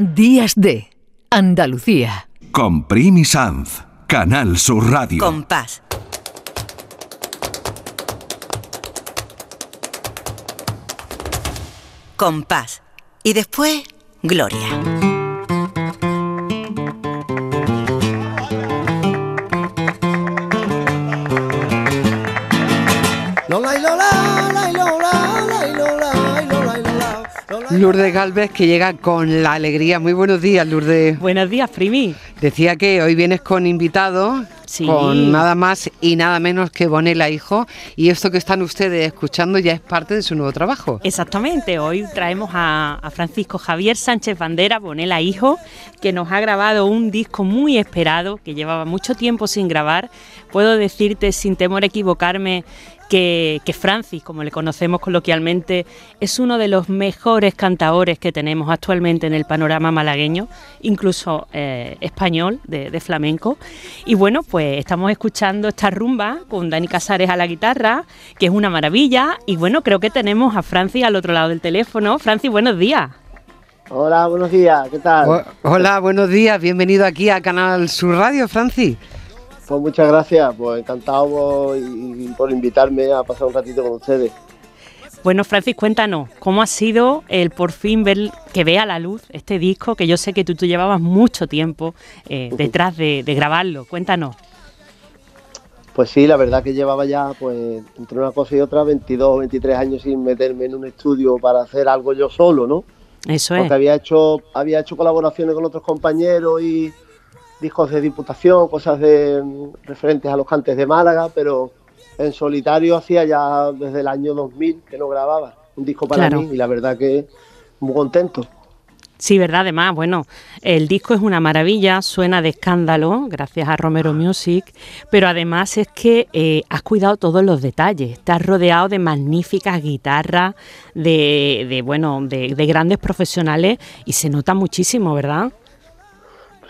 Días de Andalucía. Con Primi Sanz, Canal Sur Radio. Compás. Compás. Y después, Gloria. Lourdes Galvez que llega con la alegría. Muy buenos días, Lourdes. Buenos días, Primi. Decía que hoy vienes con invitado, Sí. con nada más y nada menos que Bonela Hijo, y esto que están ustedes escuchando ya es parte de su nuevo trabajo. Exactamente, hoy traemos a, a Francisco Javier Sánchez Bandera, Bonela Hijo, que nos ha grabado un disco muy esperado, que llevaba mucho tiempo sin grabar. Puedo decirte, sin temor a equivocarme, que, que Francis, como le conocemos coloquialmente, es uno de los mejores cantaores que tenemos actualmente en el panorama malagueño, incluso eh, español, de, de flamenco. Y bueno, pues estamos escuchando esta rumba con Dani Casares a la guitarra, que es una maravilla. Y bueno, creo que tenemos a Francis al otro lado del teléfono. Francis, buenos días. Hola, buenos días, ¿qué tal? O- hola, buenos días, bienvenido aquí a Canal Sur Radio, Francis. Pues muchas gracias, pues encantado por, y- por invitarme a pasar un ratito con ustedes. Bueno, Francis, cuéntanos, ¿cómo ha sido el por fin ver que vea la luz este disco que yo sé que tú, tú llevabas mucho tiempo eh, detrás de, de grabarlo? Cuéntanos. Pues sí, la verdad que llevaba ya, pues, entre una cosa y otra, 22 o 23 años sin meterme en un estudio para hacer algo yo solo, ¿no? Eso es. Porque había hecho, había hecho colaboraciones con otros compañeros y discos de diputación, cosas de mm, referentes a los cantes de Málaga, pero en solitario hacía ya desde el año 2000 que no grababa un disco para Claro. mí y la verdad que muy contento. Sí, verdad, además, bueno, el disco es una maravilla, suena de escándalo, gracias a Romero Music, pero además es que eh, has cuidado todos los detalles, estás rodeado de magníficas guitarras, de, de, bueno, de, de grandes profesionales y se nota muchísimo, ¿verdad?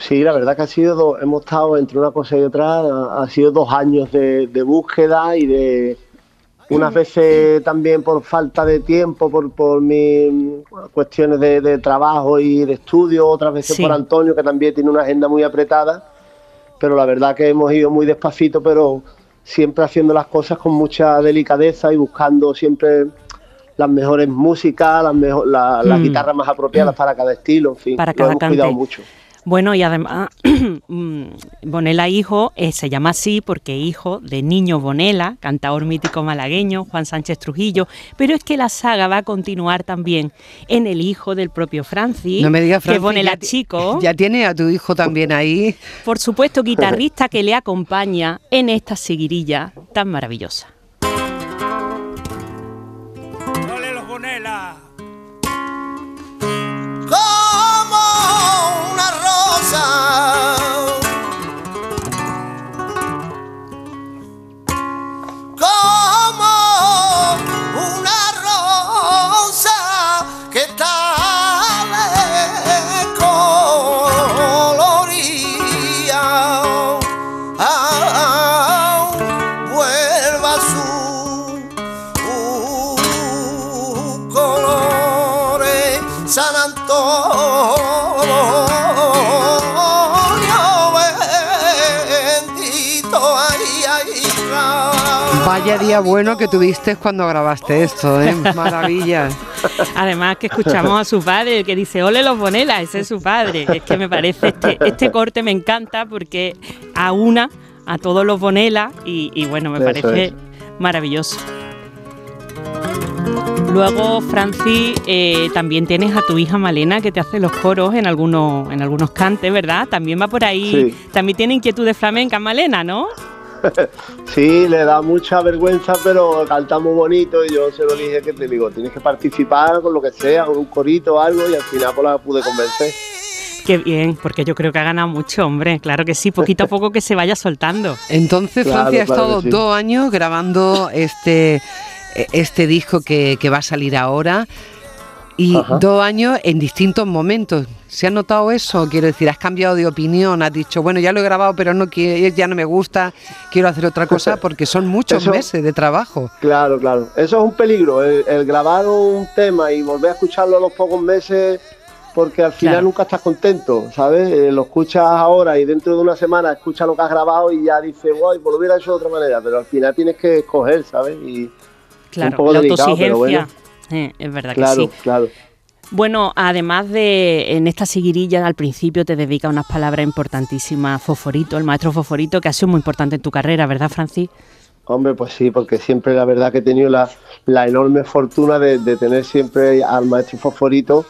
Sí, la verdad que ha sido, do- hemos estado entre una cosa y otra, ha, sido dos años de, de búsqueda y de unas veces también por falta de tiempo, por, por mis cuestiones de, de trabajo y de estudio, otras veces Sí. por Antonio, que también tiene una agenda muy apretada, pero la verdad que hemos ido muy despacito, pero siempre haciendo las cosas con mucha delicadeza y buscando siempre las mejores músicas, las, mejo- la- las Mm. guitarras más apropiadas para cada estilo, en fin, Para cada hemos cante. cuidado mucho. Bueno, y además, mm, Bonela Hijo eh, se llama así porque hijo de Niño Bonela, cantador mítico malagueño, Juan Sánchez Trujillo, pero es que la saga va a continuar también en el hijo del propio Francis, No me digas, que Bonela ya Chico, Ya tiene a tu hijo también ahí. por supuesto guitarrista que le acompaña en esta seguirilla tan maravillosa. San Antonio bendito ay ay ay. Vaya día bueno que tuviste cuando grabaste esto, ¿eh? Maravilla. Además que escuchamos a su padre que dice, ole los Bonela, ese es su padre. Es que me parece, este, este corte me encanta porque aúna a todos los Bonela y, y bueno, me Eso parece es. maravilloso. Luego, Francis, eh, también tienes a tu hija Malena que te hace los coros en algunos, en algunos cantes, ¿verdad? También va por ahí. Sí. También tiene inquietudes flamencas, Malena, ¿no? Sí, le da mucha vergüenza, pero canta muy bonito y yo se lo dije que te digo, tienes que participar con lo que sea, con un corito o algo y al final pues la pude convencer. Qué bien, porque yo creo que ha ganado mucho, hombre. Claro que sí, poquito a poco que se vaya soltando. Entonces, Claro, Francia ha claro estado sí. dos años grabando este, este disco que, que va a salir ahora y Ajá. dos años en distintos momentos. ¿Se ha notado eso? Quiero decir, has cambiado de opinión, has dicho, bueno, ya lo he grabado, pero no ya no me gusta, quiero hacer otra cosa, porque son muchos Eso- meses de trabajo. Claro, claro. Eso es un peligro, el, el grabar un tema y volver a escucharlo a los pocos meses porque al final Claro. nunca estás contento, ¿sabes? Eh, lo escuchas ahora y dentro de una semana escuchas lo que has grabado y ya dices, guay, pues lo hubiera hecho de otra manera, pero al final tienes que escoger, ¿sabes? Y Claro, poco la delicado, pero autoexigencia. bueno. Eh, es verdad claro, que sí. claro. Bueno, además de en esta seguirilla al principio te dedica unas palabras importantísimas, Foforito, el maestro Foforito, que ha sido muy importante en tu carrera, ¿verdad, Francis? Hombre, pues sí, porque siempre la verdad que he tenido la, la enorme fortuna de, de tener siempre al maestro Fosforito,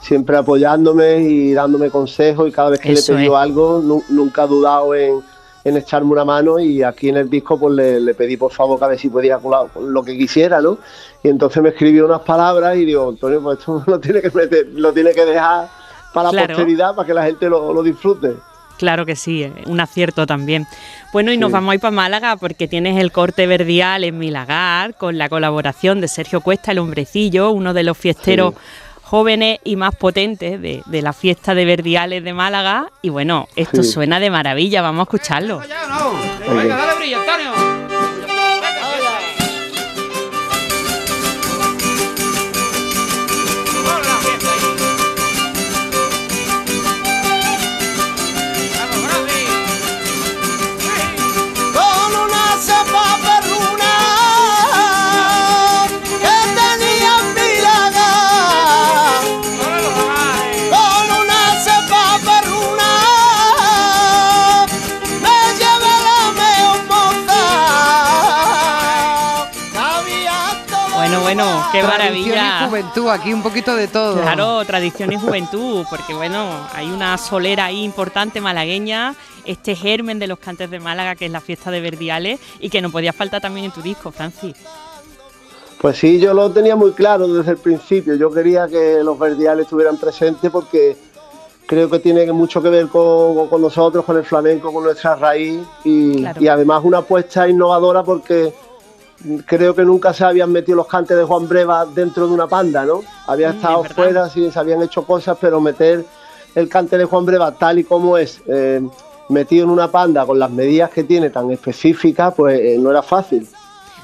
siempre apoyándome y dándome consejos y cada vez que Eso le he pedido es. algo, nu- nunca ha dudado en, en echarme una mano y aquí en el disco pues le, le pedí por favor que a ver si podía colar lo que quisiera, ¿no? Y entonces me escribió unas palabras y digo, Antonio, pues esto lo tiene que, meter- lo tiene que dejar para la posteridad, para que la gente lo, lo disfrute. Claro que sí, eh, un acierto también. Bueno, y nos vamos a ir para Málaga porque tienes el corte verdial en Milagar con la colaboración de Sergio Cuesta, el hombrecillo, uno de los fiesteros Sí. Jóvenes y más potentes de, de la fiesta de verdiales de Málaga. Y bueno, esto Sí. suena de maravilla, vamos a escucharlo. Venga, dale brillo, Antonio. Qué Tradición y maravilla. juventud, aquí un poquito de todo. Claro, tradición y juventud, porque bueno, hay una solera ahí importante malagueña, este germen de los cantes de Málaga, que es la fiesta de Verdiales, y que no podía faltar también en tu disco, Francis. Pues sí, yo lo tenía muy claro desde el principio. Yo quería que los verdiales estuvieran presentes porque creo que tiene mucho que ver con, con nosotros, con el flamenco, con nuestra raíz y, Claro. y además una apuesta innovadora porque creo que nunca se habían metido los cantes de Juan Breva dentro de una panda, ¿no? Había Mm, estado es fuera, sí, se habían hecho cosas, pero meter el cante de Juan Breva tal y como es, eh, metido en una panda con las medidas que tiene tan específicas, pues eh, no era fácil.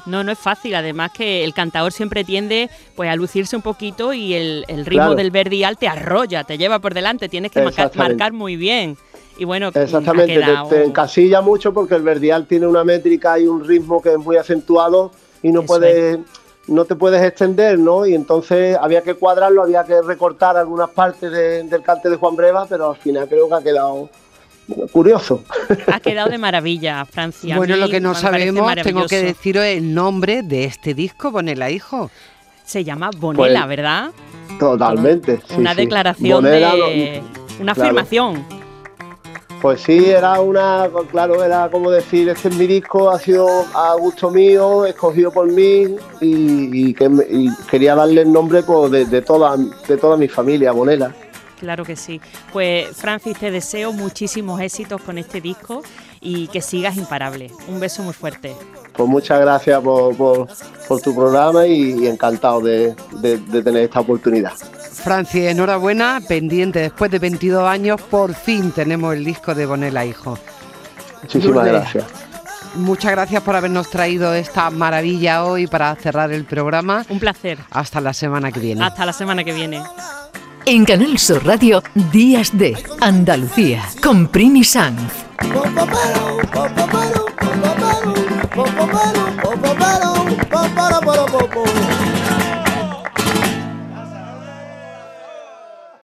No, no es fácil, además que el cantador siempre tiende pues a lucirse un poquito y el, el ritmo Claro. del verdial te arrolla, te lleva por delante, tienes que marcar muy bien. Y bueno, Exactamente, ha quedado- te encasilla mucho porque el verdial tiene una métrica y un ritmo que es muy acentuado y no Eso puedes, no te puedes extender, ¿no? Y entonces había que cuadrarlo, había que recortar algunas partes de- del cante de Juan Breva, pero al final creo que ha quedado curioso. ha quedado de maravilla, Francia. Bueno, lo que no sabemos, tengo que deciros el nombre de este disco, Bonela Hijo. Se llama Bonela, Pues, ¿verdad? Totalmente. sí, una sí. declaración de... no- Una claro. afirmación. Pues sí, era una, claro, era como decir, este es mi disco, ha sido a gusto mío, escogido por mí y, y que me- y quería darle el nombre pues, de, de toda, de toda mi familia, Bonela. Claro que sí. Pues Francis, te deseo muchísimos éxitos con este disco y que sigas imparable. Un beso muy fuerte. Pues muchas gracias por, por- por tu programa y, y encantado de, de- de tener esta oportunidad. Francis, enhorabuena, pendiente, después de 22 años, por fin tenemos el disco de Bonela Hijo. Muchísimas Lourdes. gracias. Muchas gracias por habernos traído esta maravilla hoy para cerrar el programa. Un placer. Hasta la semana que viene. Hasta la semana que viene. En Canal Sur Radio, Días de Andalucía, con Primi Sanz.